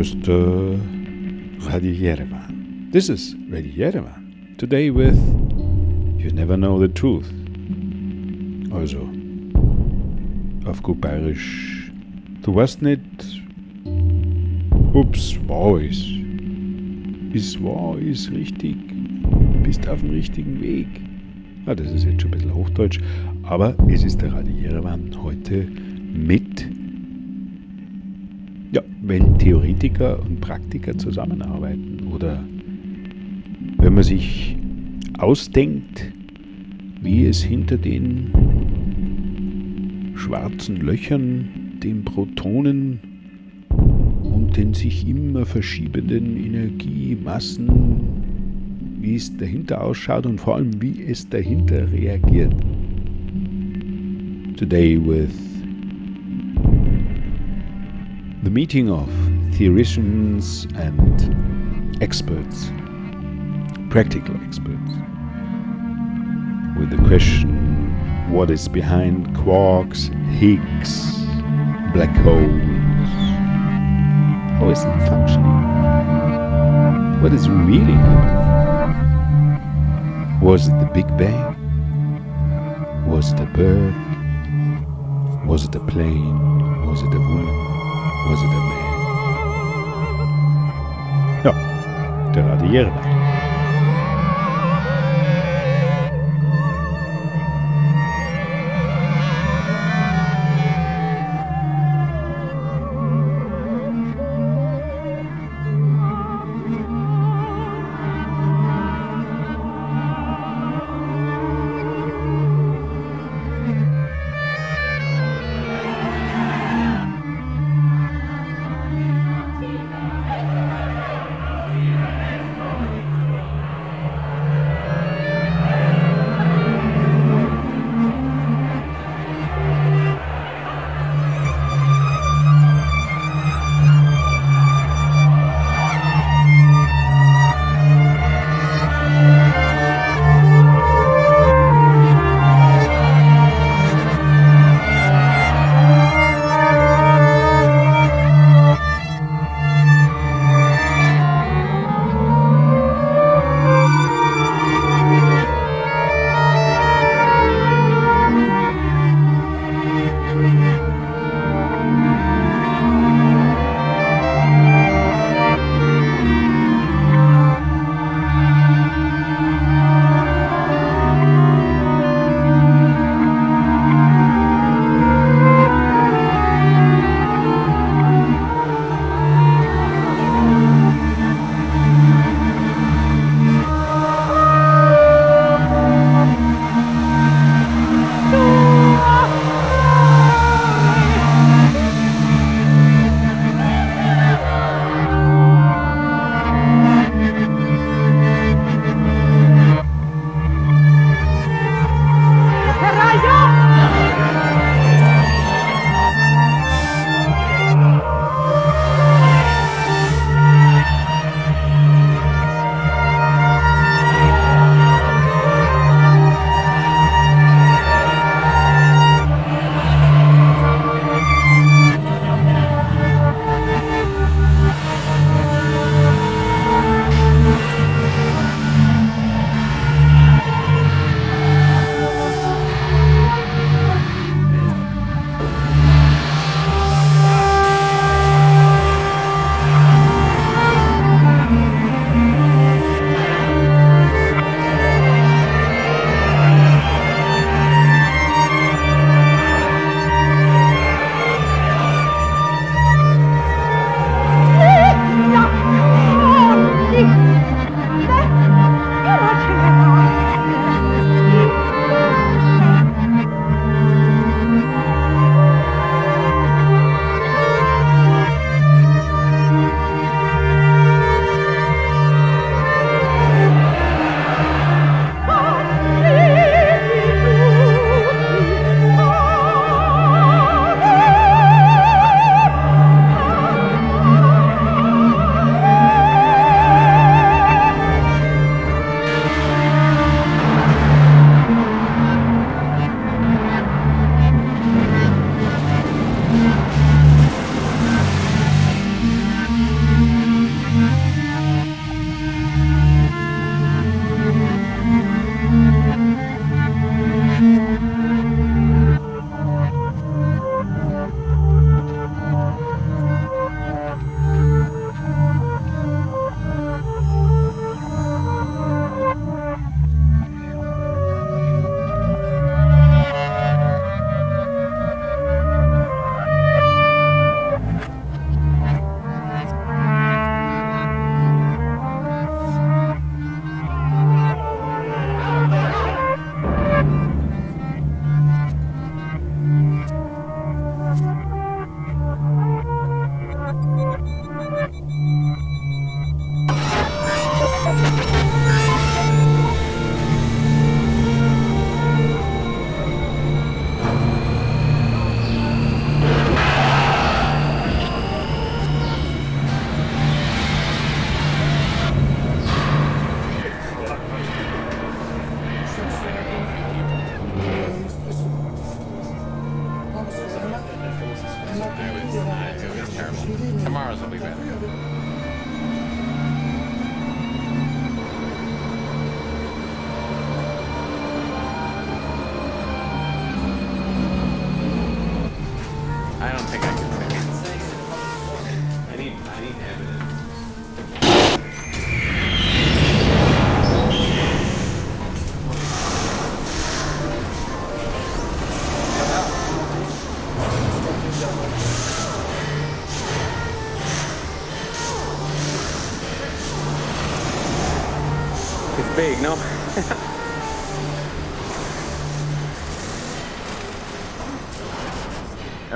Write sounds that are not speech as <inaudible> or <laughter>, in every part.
Ist äh, Radio Yerevan. This is Radio Yerevan. Today with You Never Know the Truth. Also, auf gut bayerisch. Du weißt nicht, ob's wahr ist. Ist wahr, ist richtig. Bist auf dem richtigen Weg. Ah, das ist jetzt schon ein bisschen Hochdeutsch, aber es ist der Radio Yerevan heute mit wenn Theoretiker und Praktiker zusammenarbeiten oder wenn man sich ausdenkt, wie es hinter den schwarzen Löchern, den Protonen und den sich immer verschiebenden Energiemassen, wie es dahinter ausschaut und vor allem wie es dahinter reagiert. Today with meeting of theorists and experts, practical experts, with the question what is behind quarks, Higgs, black holes? How is it functioning? What is really happening? Was it the Big Bang? Was it a bird? Was it a plane? Was it a woman? Was it a man? Ja, der Radierer.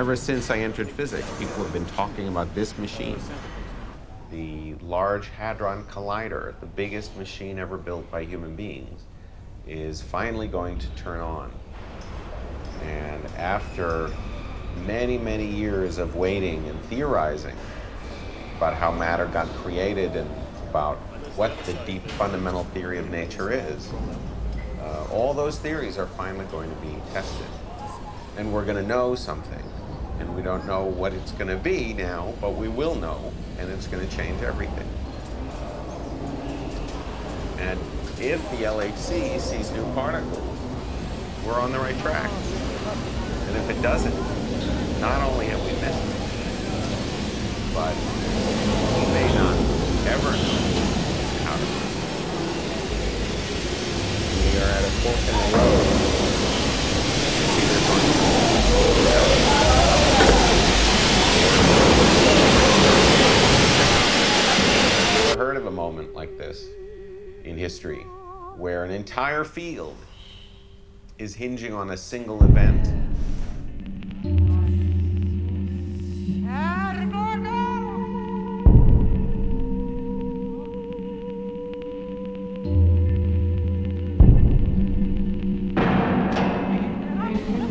Ever since I entered physics, people have been talking about this machine. The Large Hadron Collider, the biggest machine ever built by human beings, is finally going to turn on. And after many, many years of waiting and theorizing about how matter got created and about what the deep fundamental theory of nature is. Uh, all those theories are finally going to be tested. And we're going to know something. And we don't know what it's going to be now, but we will know, and it's going to change everything. And if the LHC sees new particles, we're on the right track. And if it doesn't, not only have we missed it, but we may not ever know how to. we are at a fork in the road. Ever heard of a moment like this in history where an entire field is hinging on a single event?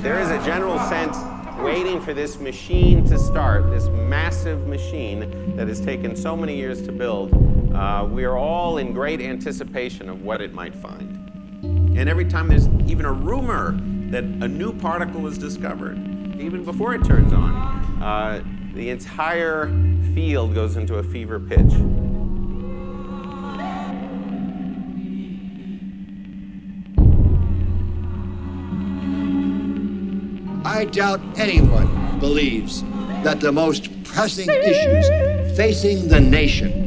There is a general sense, waiting for this machine to start, this massive machine that has taken so many years to build, uh, we are all in great anticipation of what it might find. And every time there's even a rumor that a new particle is discovered, even before it turns on, uh, the entire field goes into a fever pitch. I doubt anyone believes that the most pressing issues facing the nation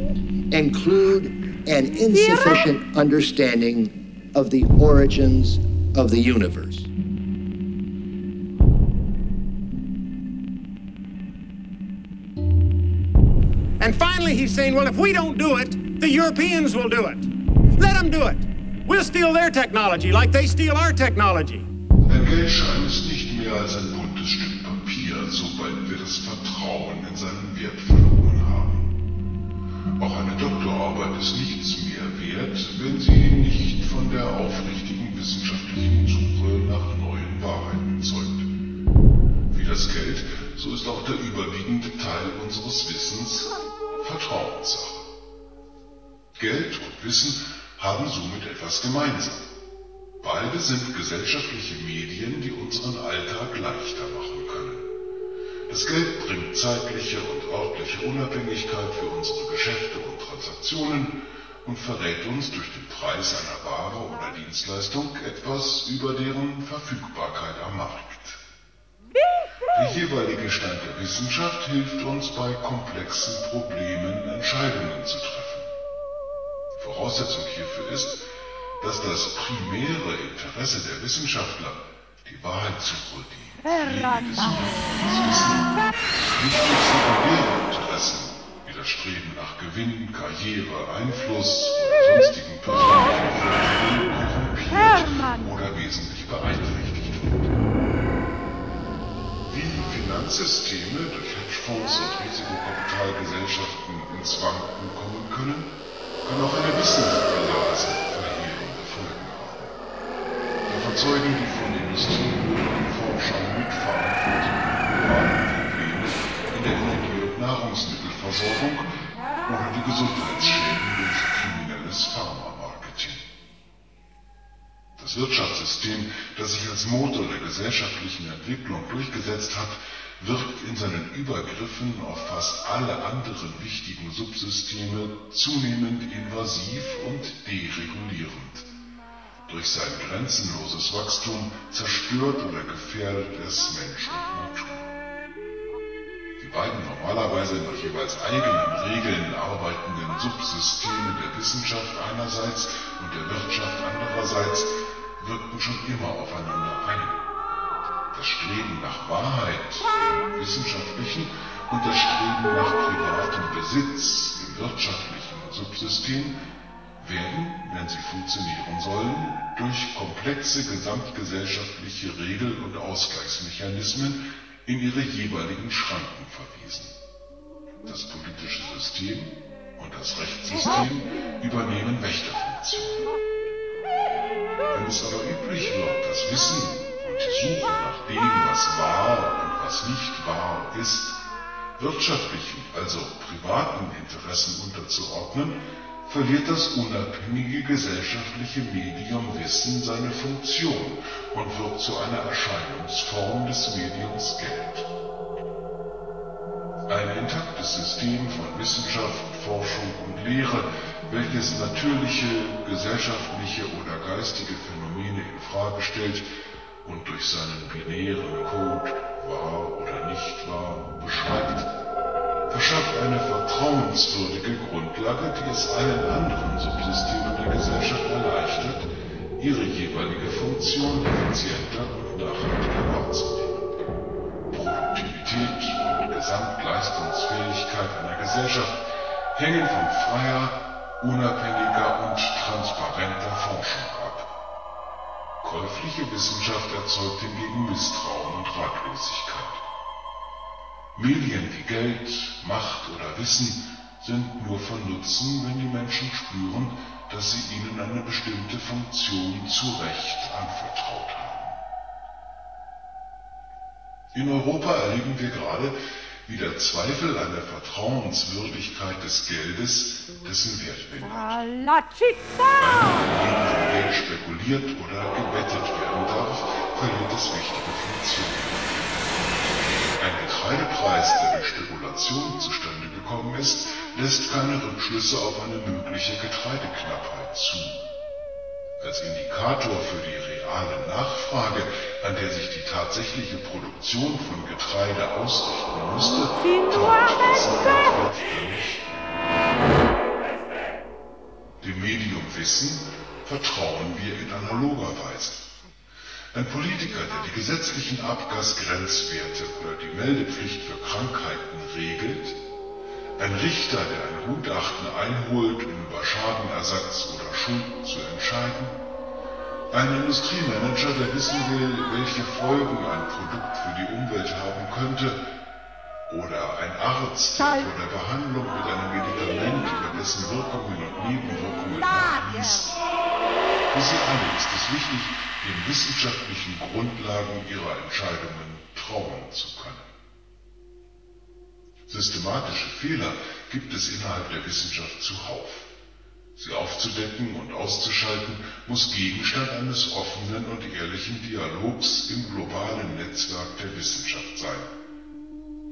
include an insufficient understanding of the origins of the universe. And finally, he's saying, well, if we don't do it, the Europeans will do it. Let them do it. We'll steal their technology like they steal our technology. mehr als ein ist auch der überwiegende Teil unseres Wissens Vertrauenssache. Geld und Wissen haben somit etwas gemeinsam. Beide sind gesellschaftliche Medien, die unseren Alltag leichter machen können. Das Geld bringt zeitliche und örtliche Unabhängigkeit für unsere Geschäfte und Transaktionen und verrät uns durch den Preis einer Ware oder Dienstleistung etwas über deren Verfügbarkeit am Markt. Der jeweilige Stand der Wissenschaft hilft uns bei komplexen Problemen Entscheidungen zu treffen. Voraussetzung hierfür ist, dass das primäre Interesse der Wissenschaftler, die Wahrheit zu die nicht durch sekundäre Interessen wie das Streben nach Gewinn, Karriere, Einfluss oder sonstigen persönlichen Vorteilen korrumpiert oder wesentlich beeinträchtigt Finanzsysteme durch Hedgefonds und Risikokapitalgesellschaften ins Wanken kommen können, kann auch eine Wissensblase verheerende Folgen haben. Davon zeugen die von Industrie und Forschern mitverantworteten globalen Probleme in der Energie- und Nahrungsmittelversorgung oder die Gesundheitsschäden durch kriminelles Pharma-Marketing. Das Wirtschaftssystem, das sich als Motor der gesellschaftlichen Entwicklung durchgesetzt hat, wirkt in seinen Übergriffen auf fast alle anderen wichtigen Subsysteme zunehmend invasiv und deregulierend. Durch sein grenzenloses Wachstum zerstört oder gefährdet es Mensch und Natur. Die beiden normalerweise nach jeweils eigenen Regeln arbeitenden Subsysteme der Wissenschaft einerseits und der Wirtschaft andererseits wirkten schon immer aufeinander ein. Das Streben nach Wahrheit im wissenschaftlichen und das Streben nach privatem Besitz im wirtschaftlichen Subsystem werden, wenn sie funktionieren sollen, durch komplexe gesamtgesellschaftliche Regel- und Ausgleichsmechanismen in ihre jeweiligen Schranken verwiesen. Das politische System und das Rechtssystem übernehmen Wächterfunktionen. Wenn es aber üblich wird, das Wissen Suche nach dem, was wahr und was nicht wahr ist, wirtschaftlichen, also privaten Interessen unterzuordnen, verliert das unabhängige gesellschaftliche Medium Wissen seine Funktion und wird zu einer Erscheinungsform des Mediums Geld. Ein intaktes System von Wissenschaft, Forschung und Lehre, welches natürliche, gesellschaftliche oder geistige Phänomene in Frage stellt und durch seinen binären Code wahr oder nicht wahr beschreibt, verschafft eine vertrauenswürdige Grundlage, die es allen anderen Subsystemen der Gesellschaft erleichtert, ihre jeweilige Funktion effizienter und nachhaltiger wahrzunehmen. Produktivität und Gesamtleistungsfähigkeit einer Gesellschaft hängen von freier, unabhängiger und transparenter Forschung ab. Käufliche Wissenschaft erzeugt hingegen Misstrauen und Ratlosigkeit. Medien wie Geld, Macht oder Wissen sind nur von Nutzen, wenn die Menschen spüren, dass sie ihnen eine bestimmte Funktion zu Recht anvertraut haben. In Europa erleben wir gerade, wie der Zweifel an der Vertrauenswürdigkeit des Geldes dessen Wert bindet. Wenn mit Geld spekuliert oder gewettet werden darf, verliert es wichtige Funktionen. Ein Getreidepreis, der durch Spekulation zustande gekommen ist, lässt keine Rückschlüsse auf eine mögliche Getreideknappheit zu. Als Indikator für die reale Nachfrage, an der sich die tatsächliche Produktion von Getreide ausrichten musste, taugt Dem Medium Wissen vertrauen wir in analoger Weise. Ein Politiker, der die gesetzlichen Abgasgrenzwerte oder die Meldepflicht für Krankheiten regelt, ein Richter, der ein Gutachten einholt, um über Schadenersatz oder Schuld zu entscheiden, ein Industriemanager, der wissen will, welche Folgen ein Produkt für die Umwelt haben könnte, oder ein Arzt, der vor der Behandlung mit einem Medikament über dessen Wirkungen und Nebenwirkungen nachliest. Für sie alle ist es wichtig, den wissenschaftlichen Grundlagen ihrer Entscheidungen trauen zu können. Systematische Fehler gibt es innerhalb der Wissenschaft zuhauf. Sie aufzudecken und auszuschalten muss Gegenstand eines offenen und ehrlichen Dialogs im globalen Netzwerk der Wissenschaft sein.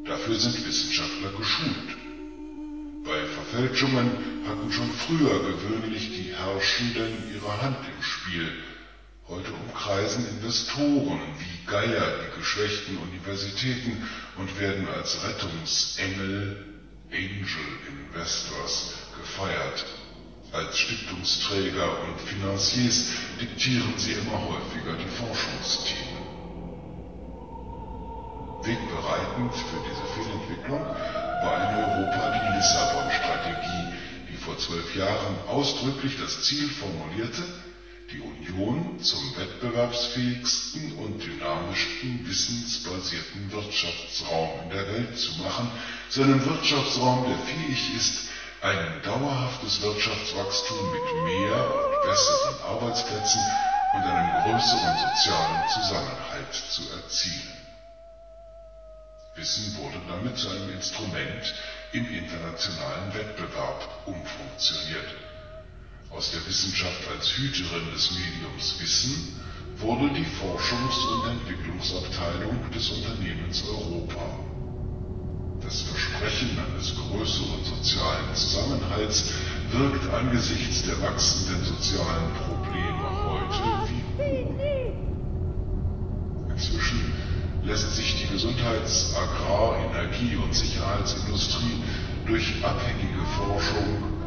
Dafür sind Wissenschaftler geschult. Bei Verfälschungen hatten schon früher gewöhnlich die Herrschenden ihre Hand im Spiel Heute umkreisen Investoren wie Geier die geschwächten Universitäten und werden als Rettungsengel, Angel Investors, gefeiert. Als Stiftungsträger und Finanziers diktieren sie immer häufiger die Forschungsthemen. Wegbereitend für diese Fehlentwicklung war in Europa die Lissabon-Strategie, die vor zwölf Jahren ausdrücklich das Ziel formulierte, die Union zum wettbewerbsfähigsten und dynamischsten wissensbasierten Wirtschaftsraum in der Welt zu machen, zu einem Wirtschaftsraum, der fähig ist, ein dauerhaftes Wirtschaftswachstum mit mehr und besseren Arbeitsplätzen und einem größeren sozialen Zusammenhalt zu erzielen. Wissen wurde damit zu einem Instrument im internationalen Wettbewerb umfunktioniert. Aus der Wissenschaft als Hüterin des Mediums Wissen wurde die Forschungs- und Entwicklungsabteilung des Unternehmens Europa. Das Versprechen eines größeren sozialen Zusammenhalts wirkt angesichts der wachsenden sozialen Probleme heute wie Hohn. Inzwischen lässt sich die Gesundheits-, Agrar-, Energie- und Sicherheitsindustrie durch abhängige Forschung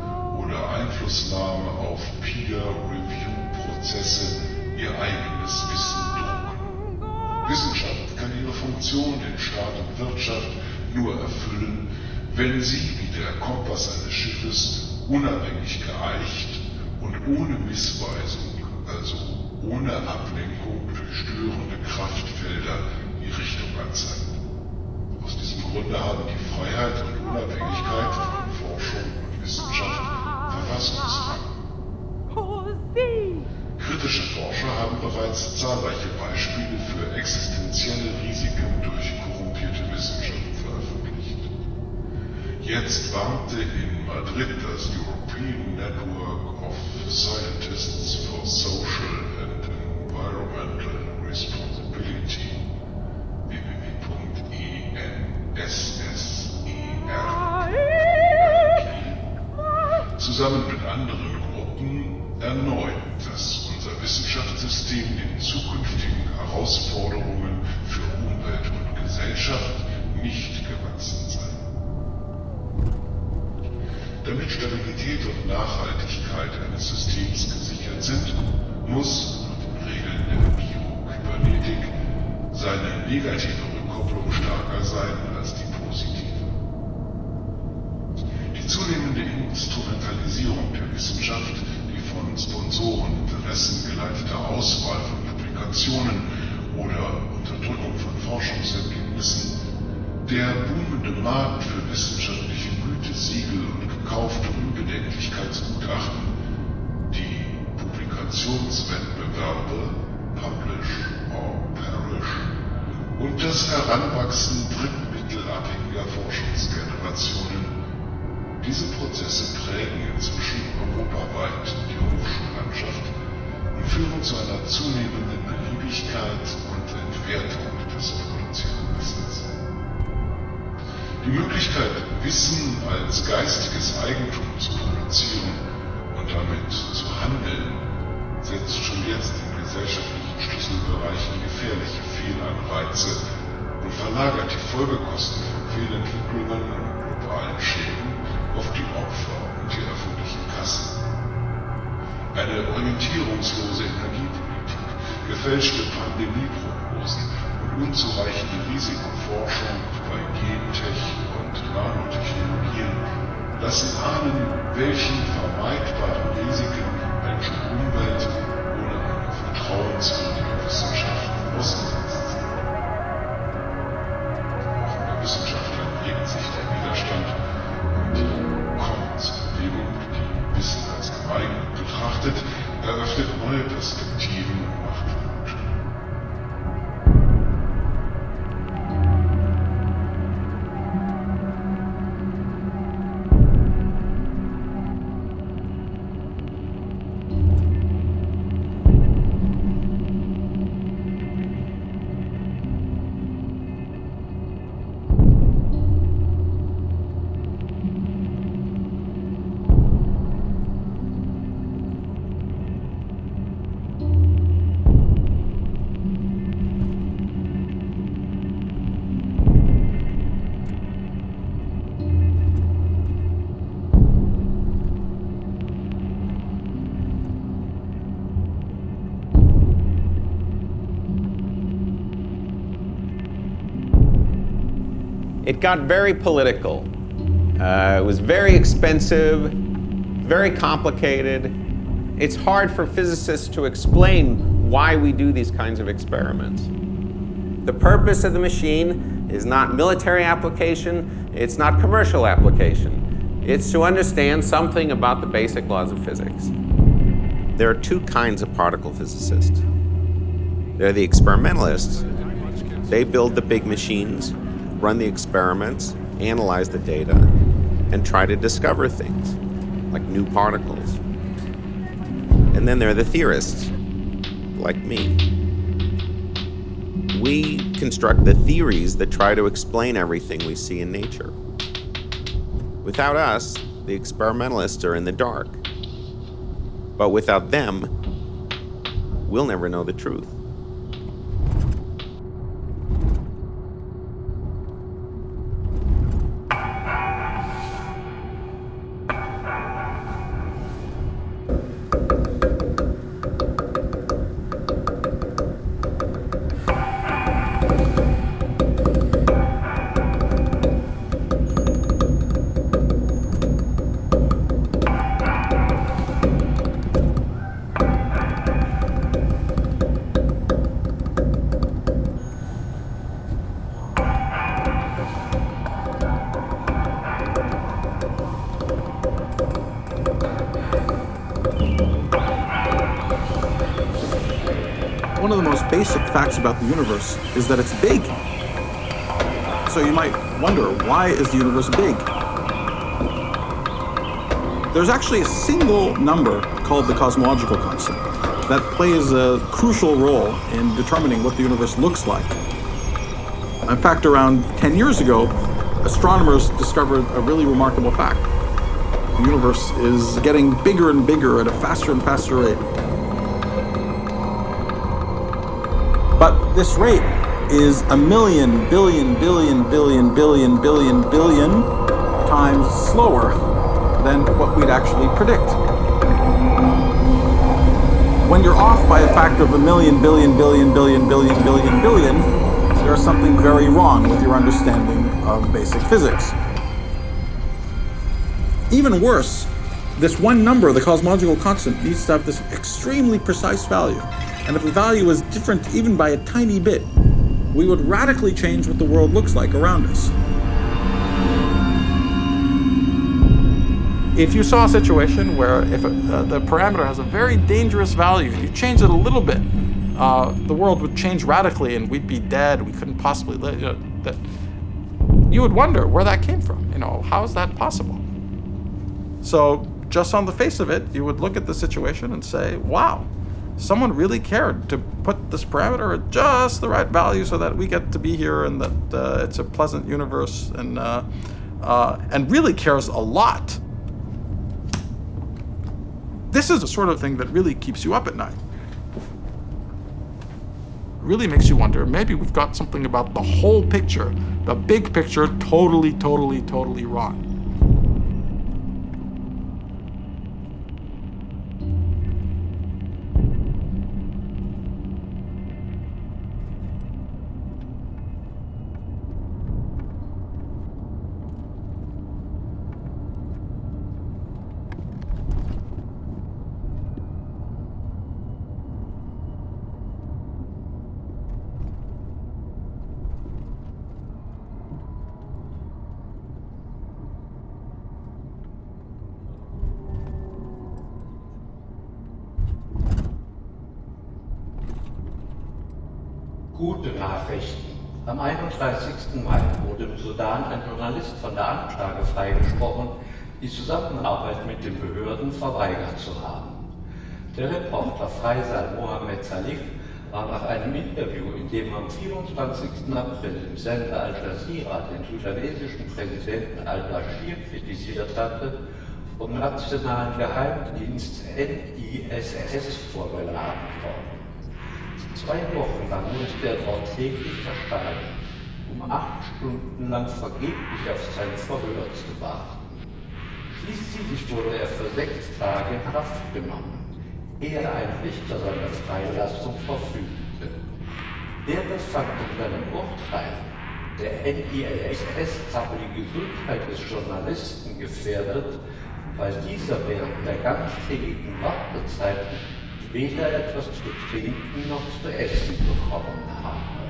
oder Einflussnahme auf Peer-Review-Prozesse ihr eigenes Wissen drucken. Wissenschaft kann ihre Funktion in Staat und Wirtschaft nur erfüllen, wenn sie wie der Kompass eines Schiffes unabhängig geeicht und ohne Missweisung, also ohne Ablenkung durch störende Kraftfelder, die Richtung anzeigt. Aus diesem Grunde haben die Freiheit und Unabhängigkeit von Forschung und Wissenschaft Kritische Forscher haben bereits zahlreiche Beispiele für existenzielle Risiken durch korrumpierte Wissenschaft veröffentlicht. Jetzt warnte in Madrid das European Network of Scientists for Social and Environmental Responsibility www.ssser zusammen mit anderen Gruppen erneut, dass unser Wissenschaftssystem den zukünftigen Herausforderungen für Umwelt und Gesellschaft nicht gewachsen sei. Damit Stabilität und Nachhaltigkeit eines Systems gesichert sind, muss nach den Regeln der Biokybernetik seine negative Rückkopplung stärker sein als die positive. Die zunehmende Instrumentalisierung der Wissenschaft, die von Sponsoren Interessen geleitete Auswahl von Publikationen oder Unterdrückung von Forschungsergebnissen, der boomende Markt für wissenschaftliche Gütesiegel und gekaufte Unbedenklichkeitsgutachten, die Publikationswettbewerbe Publish or Perish und das Heranwachsen drittmittelabhängiger Forschungsgenerationen. Diese Prozesse prägen inzwischen europaweit die Hochschullandschaft und führen zu einer zunehmenden Beliebigkeit und Entwertung des produzierten Wissens. Die Möglichkeit, Wissen als geistiges Eigentum zu produzieren und damit zu handeln, setzt schon jetzt in gesellschaftlichen Schlüsselbereichen gefährliche Fehlanreize und verlagert die Folgekosten von Fehlentwicklungen und globalen Schäden auf die Opfer und die öffentlichen Kassen. Eine orientierungslose Energiepolitik, gefälschte Pandemieprognosen und unzureichende Risikoforschung bei Gentech und Nanotechnologien lassen ahnen, welchen vermeidbaren Risiken Mensch und Umwelt ohne eine vertrauenswürdige Wissenschaft ausgesetzt got very political. Uh, it was very expensive, very complicated. It's hard for physicists to explain why we do these kinds of experiments. The purpose of the machine is not military application, it's not commercial application. It's to understand something about the basic laws of physics. There are two kinds of particle physicists. There are the experimentalists. They build the big machines, run the experiments, analyze the data, and try to discover things like new particles. And then there are the theorists, like me. We construct the theories that try to explain everything we see in nature. Without us, the experimentalists are in the dark. But without them, we'll never know the truth. Facts about the universe is that it's big. So you might wonder, why is the universe big? There's actually a single number called the cosmological constant that plays a crucial role in determining what the universe looks like. In fact, around 10 years ago, astronomers discovered a really remarkable fact. The universe is getting bigger and bigger at a faster and faster rate. This rate is a million, billion, billion, billion, billion, billion, billion times slower than what we'd actually predict. When you're off by a factor of a million, billion, billion, billion, billion, billion, billion, there's something very wrong with your understanding of basic physics. Even worse, this one number, the cosmological constant, needs to have this extremely precise value. And if the value is different even by a tiny bit, we would radically change what the world looks like around us. If you saw a situation where if uh, the parameter has a very dangerous value and you change it a little bit, uh, the world would change radically and we'd be dead. We couldn't possibly live. You, know, that, you would wonder where that came from. You know, how is that possible? So, just on the face of it, you would look at the situation and say, wow, someone really cared to put this parameter at just the right value so that we get to be here and that uh, it's a pleasant universe and, uh, uh, and really cares a lot. This is the sort of thing that really keeps you up at night. Really makes you wonder maybe we've got something about the whole picture, the big picture, totally, totally, totally wrong. Am 31. Mai wurde im Sudan ein Journalist von der Anklage freigesprochen, die Zusammenarbeit mit den Behörden verweigert zu haben. Der Reporter Faisal Mohammed Salif war nach einem Interview, in dem am 24. April im Sender Al Jazeera den sudanesischen Präsidenten al-Bashir kritisiert hatte, vom nationalen Geheimdienst NISS vorgeladen worden. Zwei Wochen lang musste er dort täglich erscheinen, um acht Stunden lang vergeblich auf sein Verhör zu warten. Schließlich wurde er für sechs Tage in Haft genommen, ehe ein Richter seine Freilassung verfügte. Der befand in seinem Urteil, der NILSS habe die Gesundheit des Journalisten gefährdet, weil dieser während der ganztägigen Wartezeiten weder etwas zu trinken noch zu essen bekommen habe.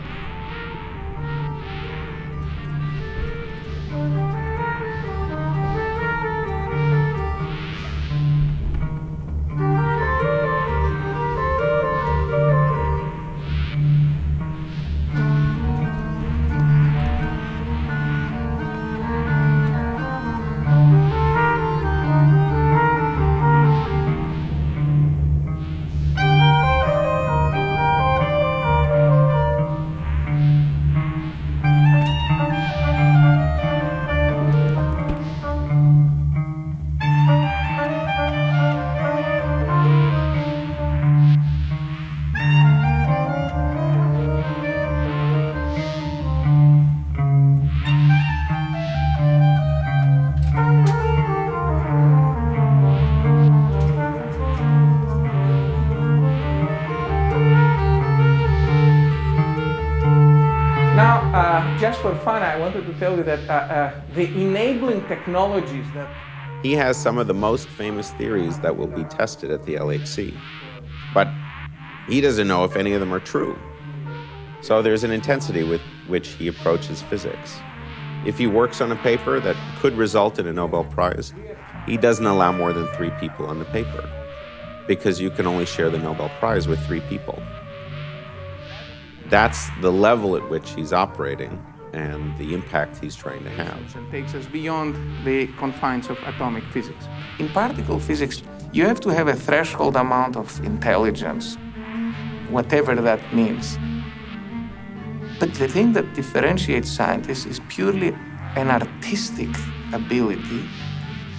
For fun, I wanted to tell you that uh, uh, the enabling technologies that he has some of the most famous theories that will be tested at the LHC. But he doesn't know if any of them are true. So there's an intensity with which he approaches physics. If he works on a paper that could result in a Nobel Prize, he doesn't allow more than three people on the paper because you can only share the Nobel Prize with three people. That's the level at which he's operating and the impact he's trying to have. And takes us beyond the confines of atomic physics. In particle physics, you have to have a threshold amount of intelligence, whatever that means. But the thing that differentiates scientists is purely an artistic ability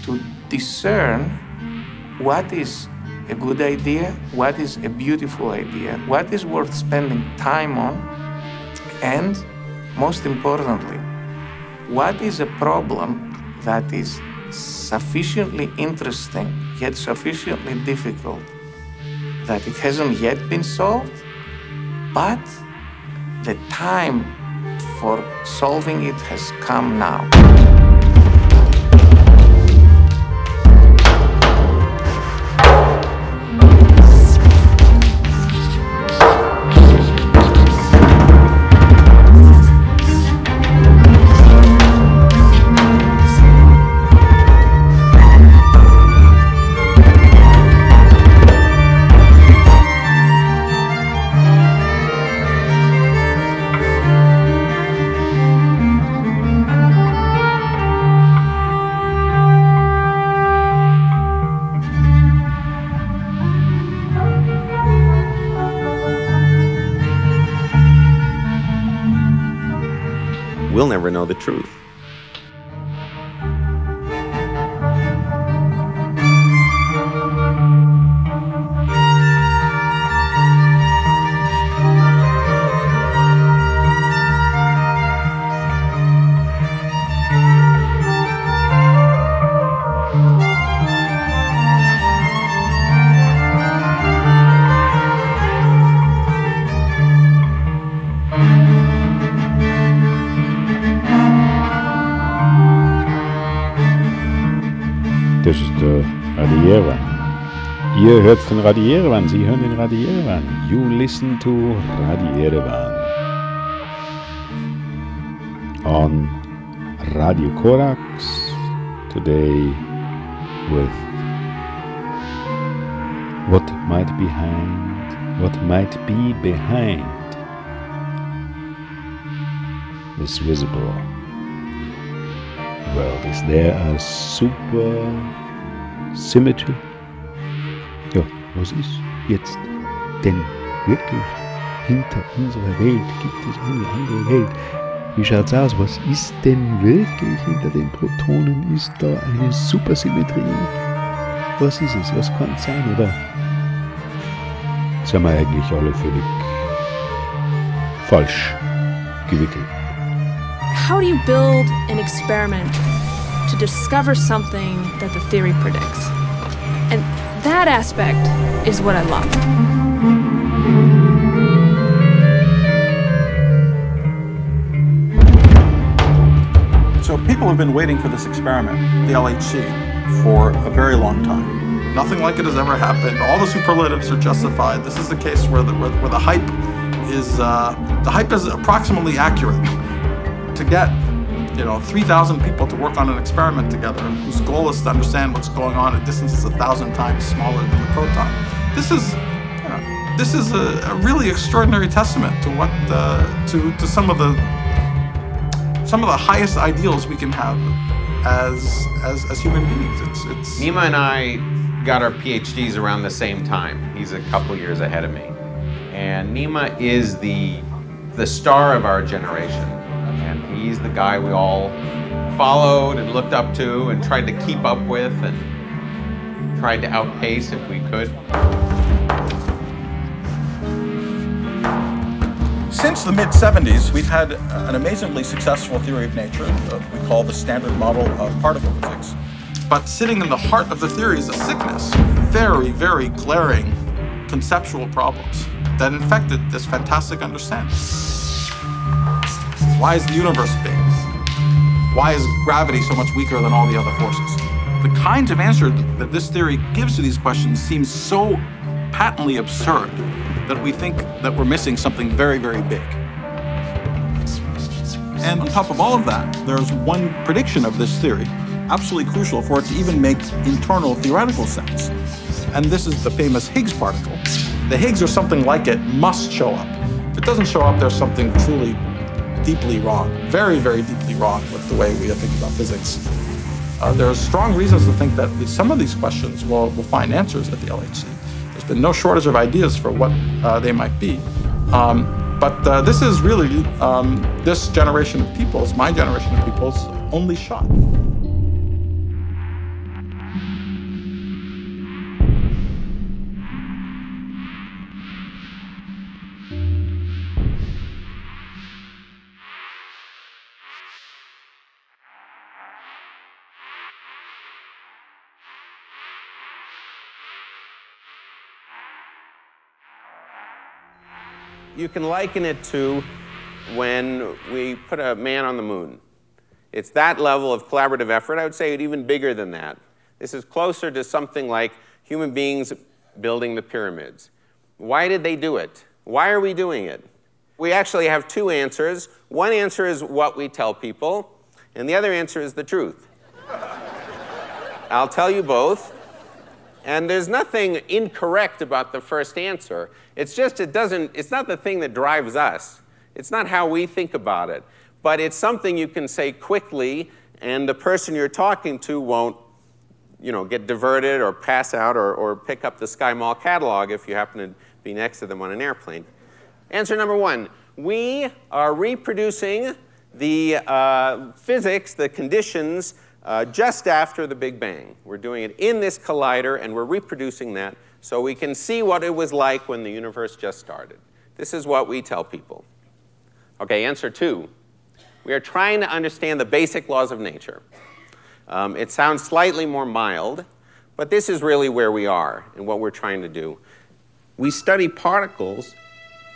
to discern what is a good idea, what is a beautiful idea, what is worth spending time on, and most importantly, what is a problem that is sufficiently interesting yet sufficiently difficult that it hasn't yet been solved, but the time for solving it has come now. The truth. Radierewan, Sie hören den Radierewan. You listen to Radierewan. On Radio Corax today with what might be behind, what might be behind this visible world. Is there a super symmetry? Was ist jetzt denn wirklich hinter unserer Welt? Gibt es eine andere Welt? Wie schaut's aus? Was ist denn wirklich hinter den Protonen? Ist da eine Supersymmetrie? Was ist es? Was kann es sein? Oder sind wir eigentlich alle völlig falsch gewickelt? How do you build an experiment to discover something that the theory predicts? And that aspect is what I love. So people have been waiting for this experiment, the LHC, for a very long time. Nothing like it has ever happened. All the superlatives are justified. This is the case where the, where, where the hype is uh, the hype is approximately accurate. To get you know 3,000 people to work on an experiment together, whose goal is to understand what's going on at distances a thousand times smaller than the proton. This is uh, this is a, a really extraordinary testament to what uh, to to some of the some of the highest ideals we can have as as, as human beings. It's it's Nima and I got our PhDs around the same time. He's a couple years ahead of me. And Nima is the the star of our generation. The guy we all followed and looked up to and tried to keep up with and tried to outpace if we could. Since the mid 70s, we've had an amazingly successful theory of nature that we call the standard model of particle physics. But sitting in the heart of the theory is a sickness, very, very glaring conceptual problems that infected this fantastic understanding. Why is the universe big? Why is gravity so much weaker than all the other forces? The kinds of answers that this theory gives to these questions seem so patently absurd that we think that we're missing something very, very big. And on top of all of that, there's one prediction of this theory, absolutely crucial for it to even make internal theoretical sense. And this is the famous Higgs particle. The Higgs or something like it must show up. If it doesn't show up, there's something truly deeply wrong, very, very deeply wrong with the way we think about physics. Uh, there are strong reasons to think that some of these questions will, will find answers at the LHC. There's been no shortage of ideas for what uh, they might be. Um, but uh, this is really um, this generation of people's, my generation of people's, only shot. You can liken it to when we put a man on the moon. It's that level of collaborative effort. I would say even bigger than that. This is closer to something like human beings building the pyramids. Why did they do it? Why are we doing it? We actually have two answers. One answer is what we tell people, and the other answer is the truth. I'll tell you both. And there's nothing incorrect about the first answer. It's just, it doesn't, it's not the thing that drives us. It's not how we think about it. But it's something you can say quickly, and the person you're talking to won't, you know, get diverted or pass out or, or pick up the Sky Mall catalog if you happen to be next to them on an airplane. Answer number one we are reproducing the uh, physics, the conditions uh, just after the Big Bang. We're doing it in this collider, and we're reproducing that so we can see what it was like when the universe just started. This is what we tell people. Okay, answer two. We are trying to understand the basic laws of nature. Um, it sounds slightly more mild, but this is really where we are and what we're trying to do. We study particles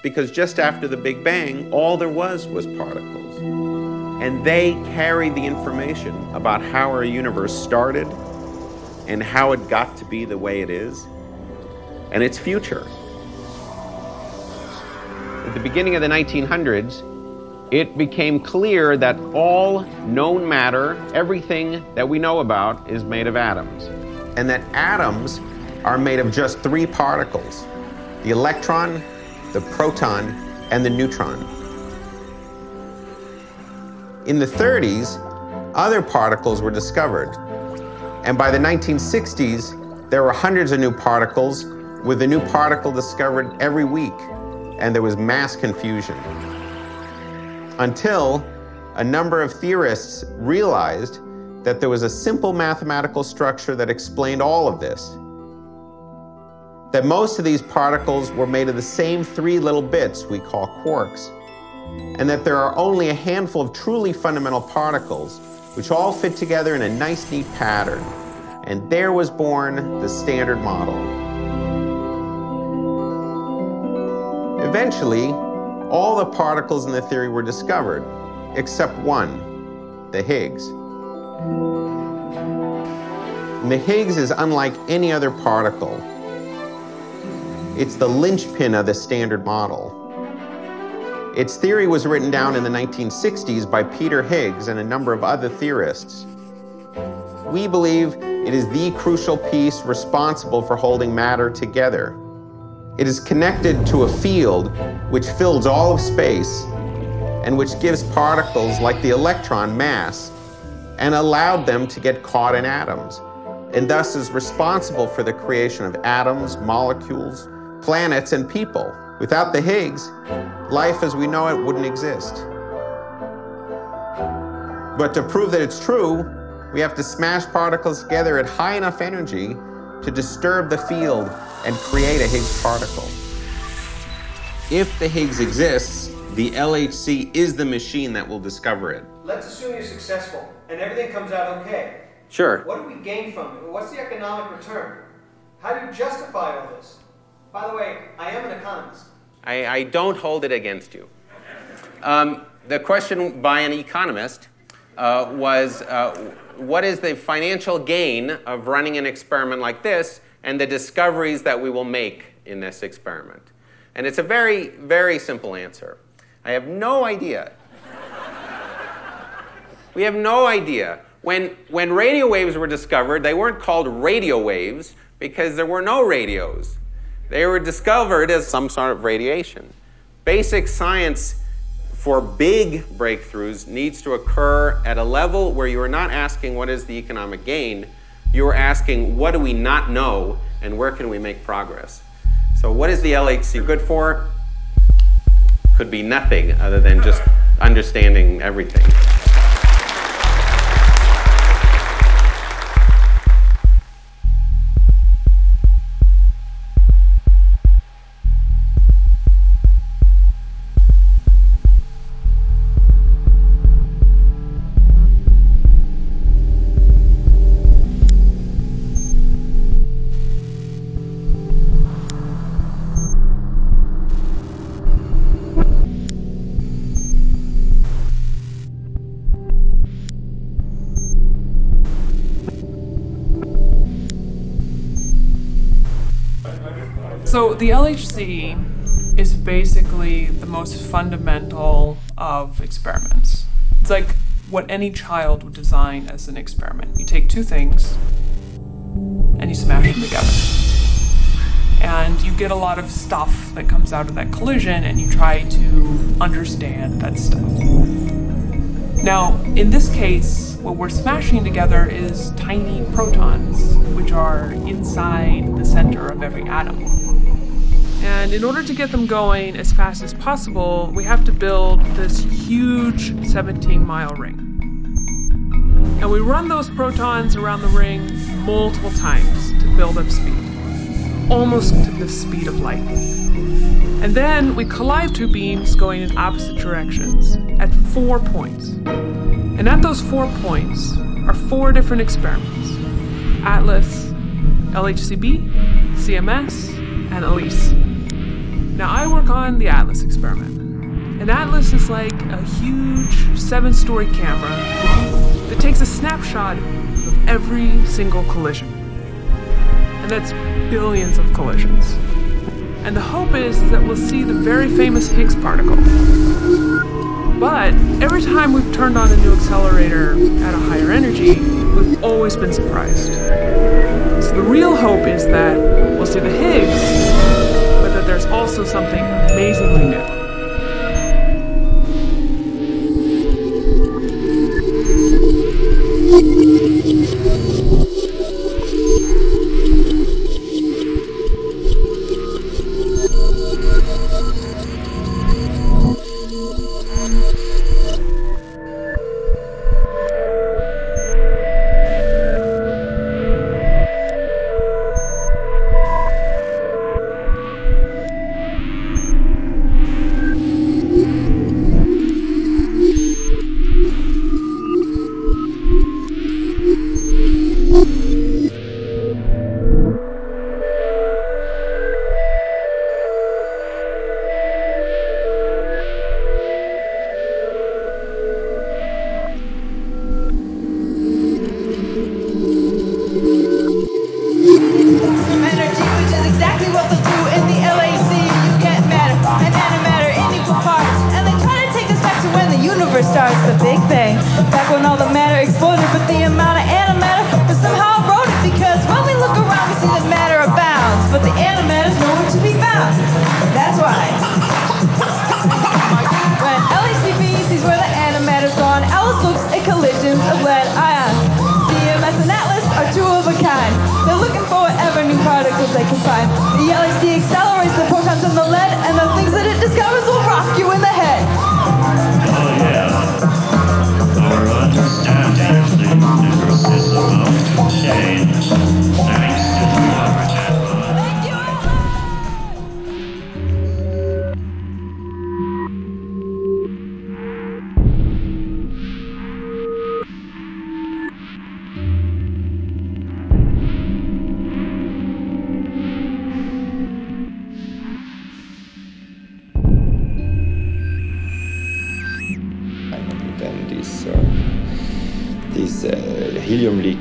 because just after the Big Bang, all there was was particles and they carry the information about how our universe started and how it got to be the way it is and its future. At the beginning of the 1900s, it became clear that all known matter, everything that we know about, is made of atoms. And that atoms are made of just three particles the electron, the proton, and the neutron. In the 30s, other particles were discovered. And by the 1960s, there were hundreds of new particles, with a new particle discovered every week, and there was mass confusion. Until a number of theorists realized that there was a simple mathematical structure that explained all of this. That most of these particles were made of the same three little bits we call quarks and that there are only a handful of truly fundamental particles which all fit together in a nice, neat pattern. And there was born the Standard Model. Eventually, all the particles in the theory were discovered, except one, the Higgs. And the Higgs is unlike any other particle. It's the linchpin of the Standard Model. Its theory was written down in the 1960s by Peter Higgs and a number of other theorists. We believe it is the crucial piece responsible for holding matter together. It is connected to a field which fills all of space and which gives particles like the electron mass and allowed them to get caught in atoms, and thus is responsible for the creation of atoms, molecules, planets, and people. Without the Higgs, life as we know it wouldn't exist. But to prove that it's true, we have to smash particles together at high enough energy to disturb the field and create a Higgs particle. If the Higgs exists, the LHC is the machine that will discover it. Let's assume you're successful and everything comes out okay. Sure. What do we gain from it? What's the economic return? How do you justify all this? By the way, I am an economist. I, I don't hold it against you. Um, the question by an economist uh, was uh, what is the financial gain of running an experiment like this and the discoveries that we will make in this experiment? And it's a very, very simple answer. I have no idea. we have no idea. When, when radio waves were discovered, they weren't called radio waves because there were no radios. They were discovered as some sort of radiation. Basic science for big breakthroughs needs to occur at a level where you are not asking what is the economic gain, you are asking what do we not know and where can we make progress. So, what is the LHC good for? Could be nothing other than just understanding everything. The LHC is basically the most fundamental of experiments. It's like what any child would design as an experiment. You take two things and you smash them together. And you get a lot of stuff that comes out of that collision and you try to understand that stuff. Now, in this case, what we're smashing together is tiny protons, which are inside the center of every atom. And in order to get them going as fast as possible, we have to build this huge 17 mile ring. And we run those protons around the ring multiple times to build up speed, almost to the speed of light. And then we collide two beams going in opposite directions at four points. And at those four points are four different experiments Atlas, LHCb, CMS, and ALICE. Now, I work on the Atlas experiment. An Atlas is like a huge seven story camera that takes a snapshot of every single collision. And that's billions of collisions. And the hope is that we'll see the very famous Higgs particle. But every time we've turned on a new accelerator at a higher energy, we've always been surprised. So the real hope is that we'll see the Higgs there's also something amazingly new.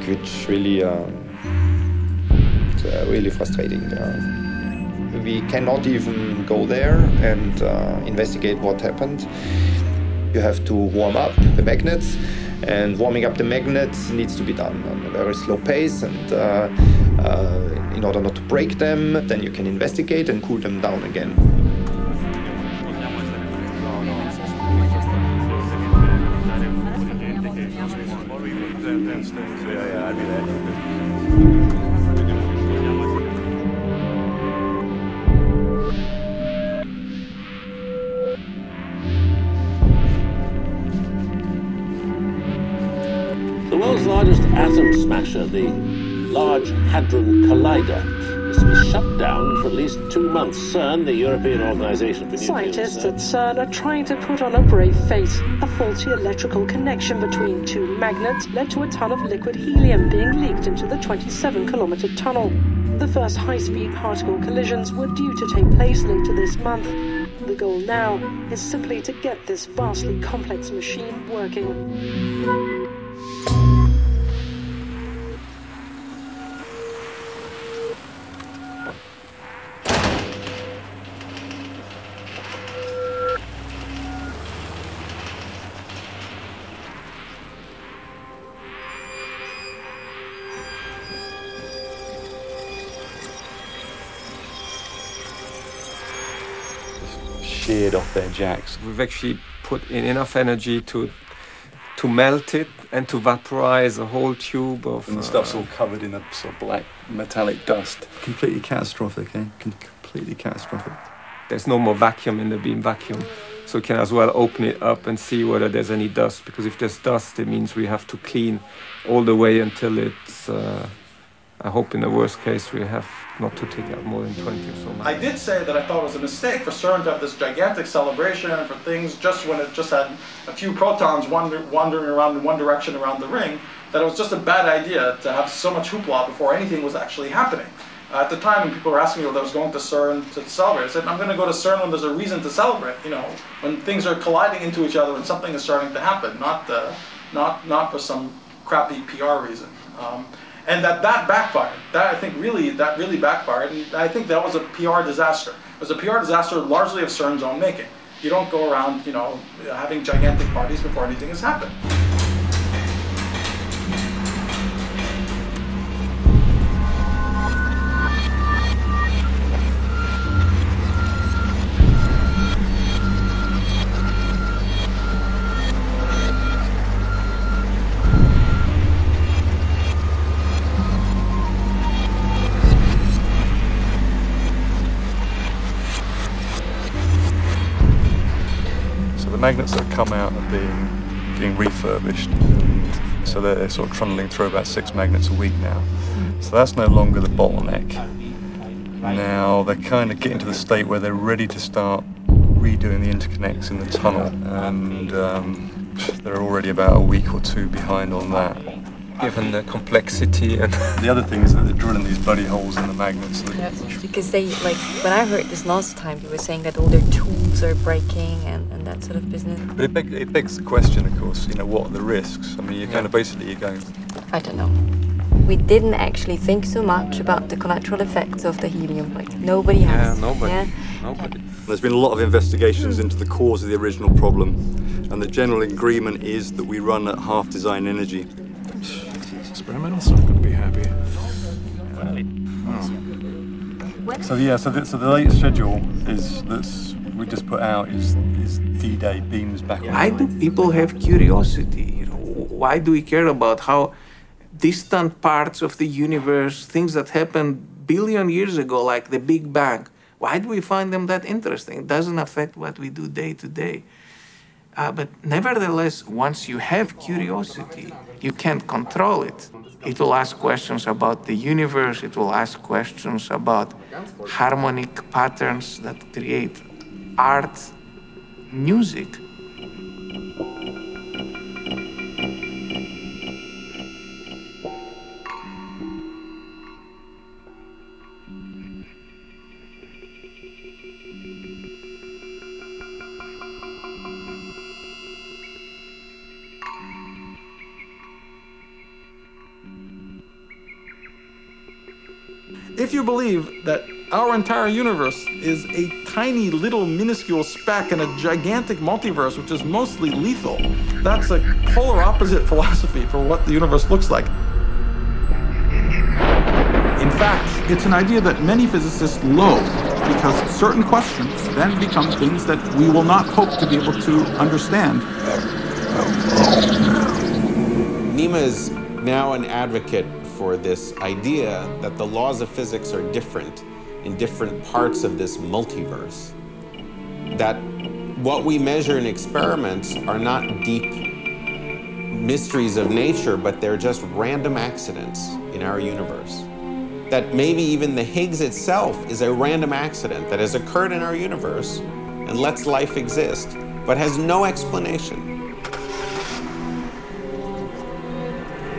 Which really um, uh, really frustrating. We cannot even go there and uh, investigate what happened. You have to warm up the magnets, and warming up the magnets needs to be done on a very slow pace and uh, uh, in order not to break them then you can investigate and cool them down again Hadron Collider, is to be shut down for at least two months. CERN, the European Organization for Nuclear Scientists Research, at CERN are trying to put on a brave face. A faulty electrical connection between two magnets led to a ton of liquid helium being leaked into the 27 kilometer tunnel. The first high speed particle collisions were due to take place later this month. The goal now is simply to get this vastly complex machine working. Sheared off their jacks. We've actually put in enough energy to to melt it and to vaporize a whole tube of. And the stuff's all covered in a sort of black metallic dust. Completely catastrophic, eh? Com- Completely catastrophic. There's no more vacuum in the beam vacuum, so we can as well open it up and see whether there's any dust. Because if there's dust, it means we have to clean all the way until it's. Uh, I hope in the worst case we have not to take out more than 20 or so. I did say that I thought it was a mistake for CERN to have this gigantic celebration for things just when it just had a few protons wander, wandering around in one direction around the ring, that it was just a bad idea to have so much hoopla before anything was actually happening. Uh, at the time, when people were asking me whether I was going to CERN to celebrate, I said, I'm going to go to CERN when there's a reason to celebrate, you know, when things are colliding into each other and something is starting to happen, not, uh, not, not for some crappy PR reason. Um, and that that backfired. That I think really that really backfired, and I think that was a PR disaster. It was a PR disaster largely of CERN's own making. You don't go around, you know, having gigantic parties before anything has happened. Magnets that have come out are being being refurbished. So they're sort of trundling through about six magnets a week now. So that's no longer the bottleneck. Now they're kind of getting to the state where they're ready to start redoing the interconnects in the tunnel, and um, they're already about a week or two behind on that. Given the complexity and <laughs> the other thing is that they're drilling these bloody holes in the magnets. so Yeah, because they like when I heard this last time, they were saying that all their tools are breaking and, and that sort of business. But it, beg, it begs the question, of course, you know, what are the risks? I mean, you're kind of basically you're going, I don't know. We didn't actually think so much about the collateral effects of the helium. Like nobody has. Yeah? nobody. Yeah? nobody. There's been a lot of investigations into the cause of the original problem, and the general agreement is that we run at half design energy. Experimentals aren't going to be happy. Oh. So yeah, so the, so the latest schedule is that's we just put out is is D-Day beams back on. Why do people have curiosity? You know, why do we care about how distant parts of the universe, things that happened billion years ago, like the Big Bang, why do we find them that interesting? It doesn't affect what we do day to day. Uh, but nevertheless, once you have curiosity, you can't control it. It will ask questions about the universe, it will ask questions about harmonic patterns that create art, music. If you believe that our entire universe is a tiny little minuscule speck in a gigantic multiverse, which is mostly lethal, that's a polar opposite <laughs> philosophy for what the universe looks like. In fact, it's an idea that many physicists loathe because certain questions then become things that we will not hope to be able to understand. Nima is now an advocate for this idea that the laws of physics are different in different parts of this multiverse. That what we measure in experiments are not deep mysteries of nature, but they're just random accidents in our universe. That maybe even the Higgs itself is a random accident that has occurred in our universe and lets life exist, but has no explanation.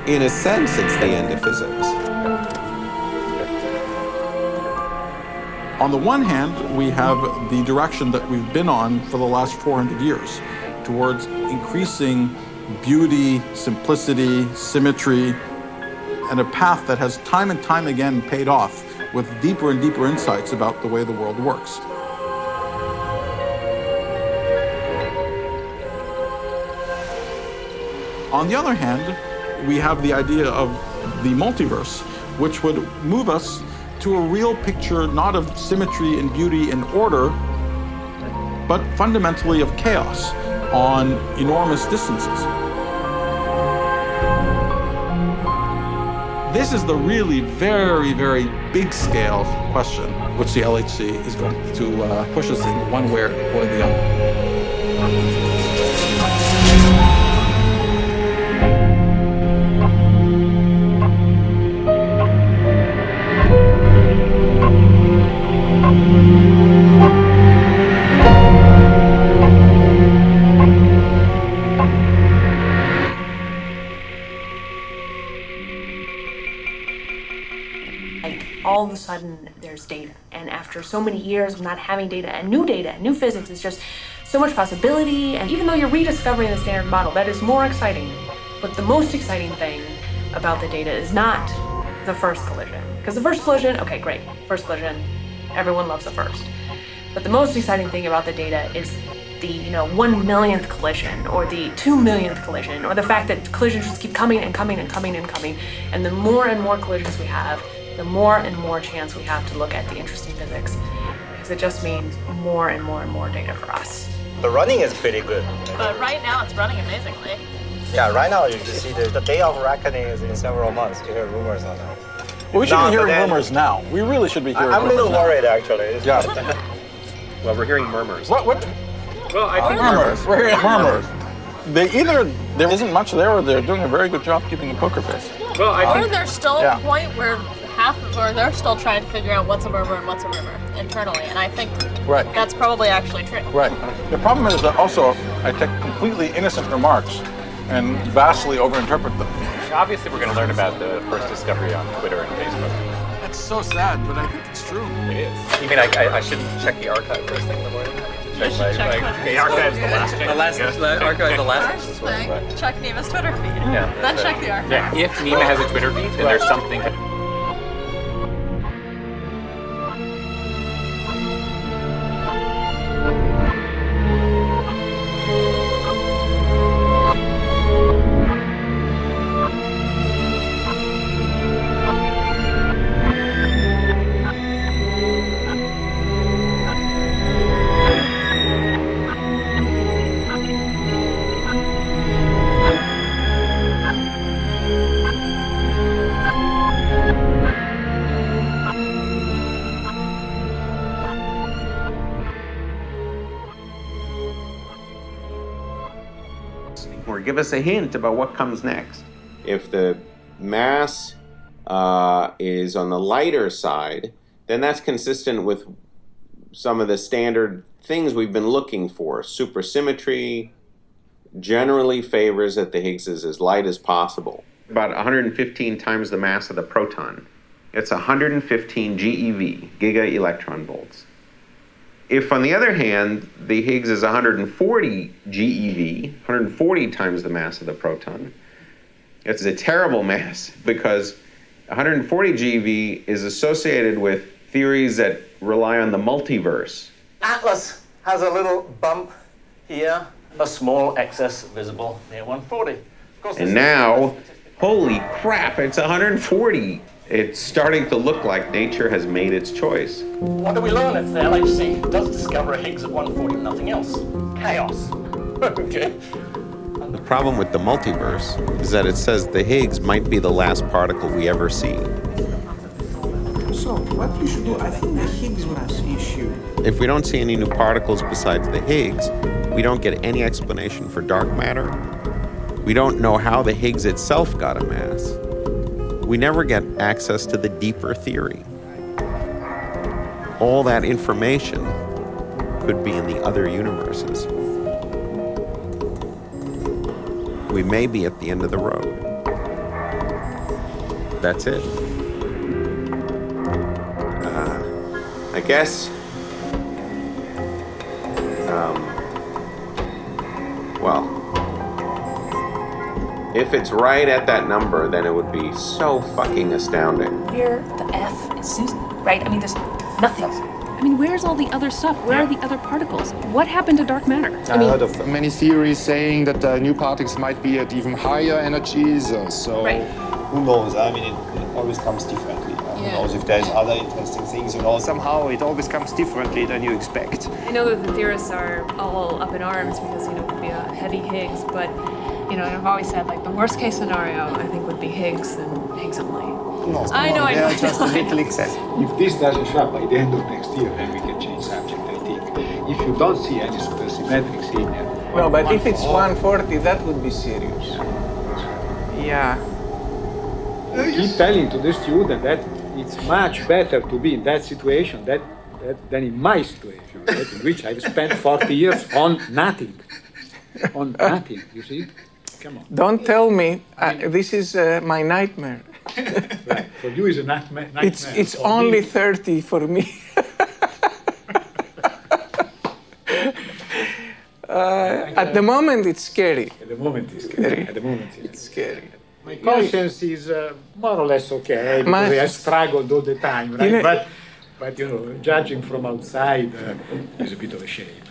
In a sense, it's the end of physics. On the one hand, we have the direction that we've been on for the last 400 years towards increasing beauty, simplicity, symmetry, and a path that has time and time again paid off with deeper and deeper insights about the way the world works. On the other hand, we have the idea of the multiverse, which would move us to a real picture not of symmetry and beauty and order, but fundamentally of chaos on enormous distances. This is the really very, very big scale question, which the LHC is going to uh, push us in one way or the other. Many years of not having data and new data and new physics, is just so much possibility. And even though you're rediscovering the standard model, that is more exciting. But the most exciting thing about the data is not the first collision. Because the first collision, okay, great, first collision, everyone loves the first. But the most exciting thing about the data is the you know one millionth collision or the two millionth collision or the fact that collisions just keep coming and coming and coming and coming and the more and more collisions we have the more and more chance we have to look at the interesting physics because it just means more and more and more data for us. The running is pretty good. But right now it's running amazingly. Yeah, right now you can see the, the day of reckoning is in several months. You hear rumors on that. Well, we should Not be hearing that any- rumors now. We really should be hearing I'm a rumors little now. worried actually. Yeah. <laughs> Well, we're hearing murmurs. What? What? Well, I think murmurs. We're hearing murmurs. They either there isn't much there, or they're doing a very good job keeping a poker face. Well, I um, or there's still Yeah. a point where half of, or they're still trying to figure out what's a murmur and what's a rumor internally, and I think Right. that's probably actually true. Right. The problem is that also I take completely innocent remarks and vastly overinterpret them. Obviously, we're going to learn about the first discovery on Twitter and Facebook. That's so sad, but I think it's true. It is. You mean I, I, I shouldn't check the arXiv first thing in the morning? Check should my, check my- Twitter. the arXiv's the last The last- Yeah. the arXiv, the last First thing, check Nima's Twitter feed. Yeah. Then check the arXiv. Yeah, if Nima has a Twitter feed, then there's something. Give us a hint about what comes next. If the mass uh, is on the lighter side, then that's consistent with some of the standard things we've been looking for. Supersymmetry generally favors that the Higgs is as light as possible. About 115 times the mass of the proton. It's 115 GeV, giga electron volts. If, on the other hand, the Higgs is 140 GeV, 140 times the mass of the proton, it's a terrible mass <laughs> because 140 GeV is associated with theories that rely on the multiverse. Atlas has a little bump here, a small excess visible near 140. Of course, And now, holy crap, it's 140. It's starting to look like nature has made its choice. What do we learn if the LHC does discover a Higgs at 140 nothing else? Chaos. <laughs> okay. The problem with the multiverse is that it says the Higgs might be the last particle we ever see. So, what you should do, I think the Higgs mass issue If we don't see any new particles besides the Higgs, we don't get any explanation for dark matter. We don't know how the Higgs itself got a mass. We never get access to the deeper theory. All that information could be in the other universes. We may be at the end of the road. That's it. Uh, I guess if it's right at that number, then it would be so fucking astounding. Where the F is SUSY, right? I mean, there's nothing. I mean, where's all the other stuff? Where are the other particles? What happened to dark matter? I heard of many theories saying that uh, new particles might be at even higher energies. Uh, so Who knows? I mean, it, it always comes differently. Uh, Who knows if there's other interesting things, you know? somehow it always comes differently than you expect. I know that the theorists are all up in arms because, you know, it could be a heavy Higgs, but, you know, and I've always said, like, the worst case scenario, I think, would be Higgs and Higgs only. I know, I know. just I know. excess. If this doesn't show up by the end of next year, then we can change subject, I think. If you don't see any supersymmetrics in there. No, but if it's 140, that would be serious. Yeah. Keep telling to the student that it's much better to be in that situation that, that, than in my situation, right, in which I've spent 40 years on nothing. On nothing, you see? Come on. Don't tell me. Uh, this is uh, my nightmare. <laughs> Right. For you, it's a nightmare. nightmare. It's it's For only me- 30 for me. <laughs> uh, at the moment, it's scary. At the moment, it's scary. At the moment, it's scary. My conscience is uh, more or less okay because My- I have struggled all the time, right? You know- but, but you know, judging from outside uh, is a bit of a shame.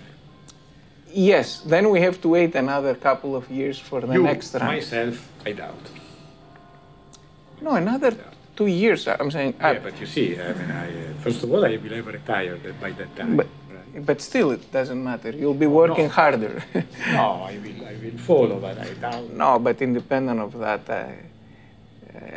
Yes, then we have to wait another couple of years for the you, next round. myself, I doubt. No, another two years. I'm saying. Yeah, but you see, I mean, I, uh, first of all, I will have retired by that time. But, but still, it doesn't matter. You'll be working no. harder. <laughs> no, I will, I will follow, but I doubt. no, but independent of that, I,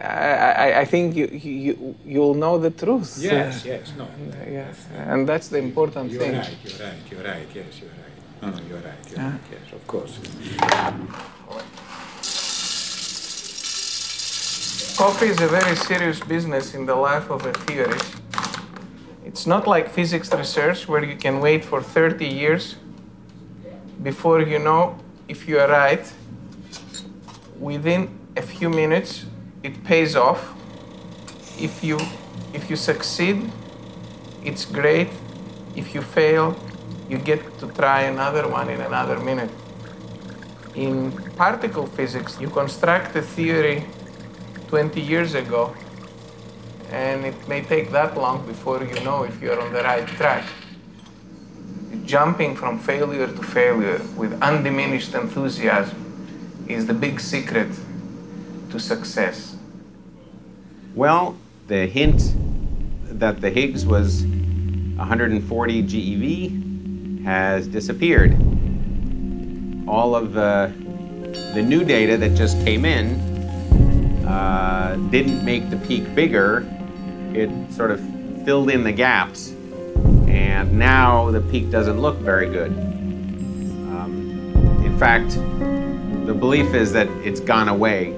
I, I, I think you, you, you'll know the truth. Yes, Uh, yes, no. <laughs> and, yeah, and that's the important You're thing. right, you're right, you're right, yes, you're right. No, no, you're right, you're Yeah. right, ah. yes, of course. Coffee is a very serious business in the life of a theorist. It's not like physics research where you can wait for 30 years before you know if you are right. Within a few minutes, it pays off. If you, if you succeed, it's great. If you fail, you get to try another one in another minute. In particle physics, you construct a theory 20 years ago, and it may take that long before you know if you're on the right track. Jumping from failure to failure with undiminished enthusiasm is the big secret to success. Well, the hint that the Higgs was 140 GeV has disappeared. All of the, the new data that just came in uh, didn't make the peak bigger. It sort of filled in the gaps. And now the peak doesn't look very good. Um, in fact, the belief is that it's gone away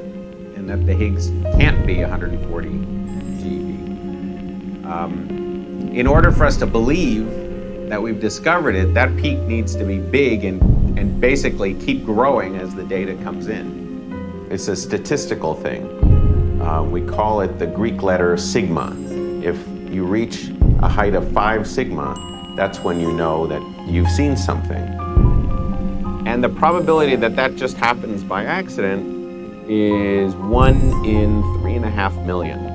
and that the Higgs can't be 140 GeV. Um, in order for us to believe that we've discovered it, that peak needs to be big and, and basically keep growing as the data comes in. It's a statistical thing. Uh, we call it the Greek letter sigma. If you reach a height of 5 sigma, that's when you know that you've seen something. And the probability that that just happens by accident is one in three and a half million.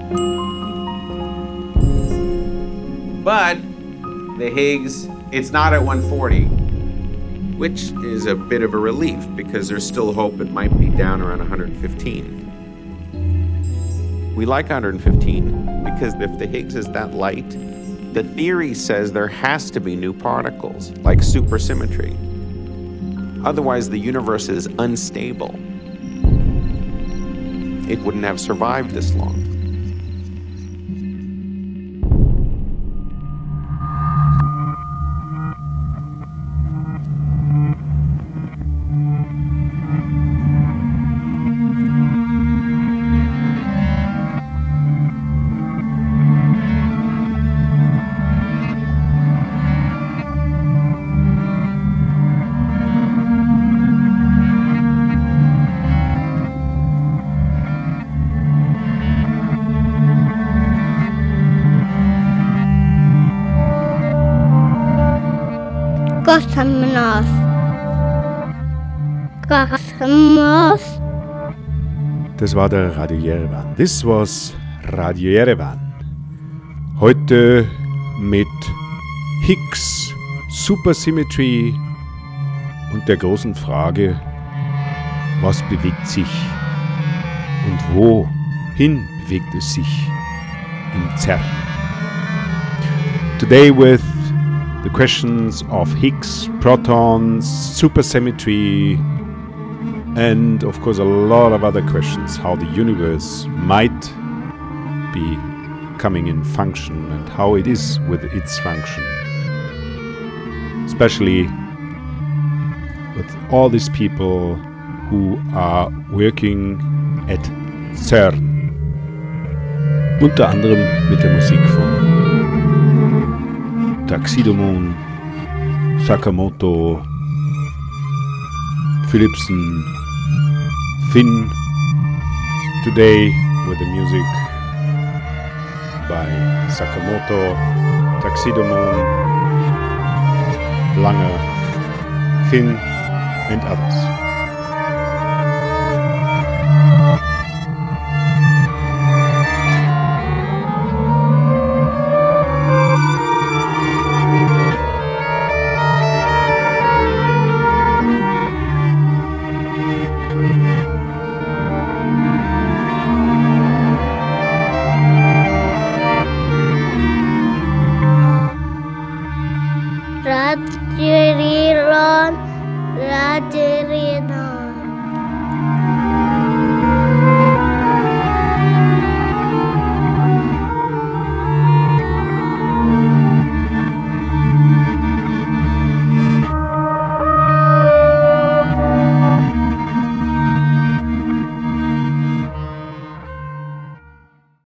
But the Higgs, it's not at 140, which is a bit of a relief because there's still hope it might be down around 115. We like 115 because if the Higgs is that light, the theory says there has to be new particles, like supersymmetry. Otherwise, the universe is unstable. It wouldn't have survived this long. Das war der Radio Yerevan. This was Radio Yerevan. Heute mit Higgs, Supersymmetry und der großen Frage, was bewegt sich und wohin bewegt es sich im CERN. Today with the questions of Higgs, protons, supersymmetry, and of course a lot of other questions how the universe might be coming in function and how it is with its function. Especially with all these people who are working at CERN. Unter anderem mit der Musik von Taxidomon, Sakamoto, Philipson, Finn. Today with the music by Sakamoto, Taxidomon, Lange, Finn, and others.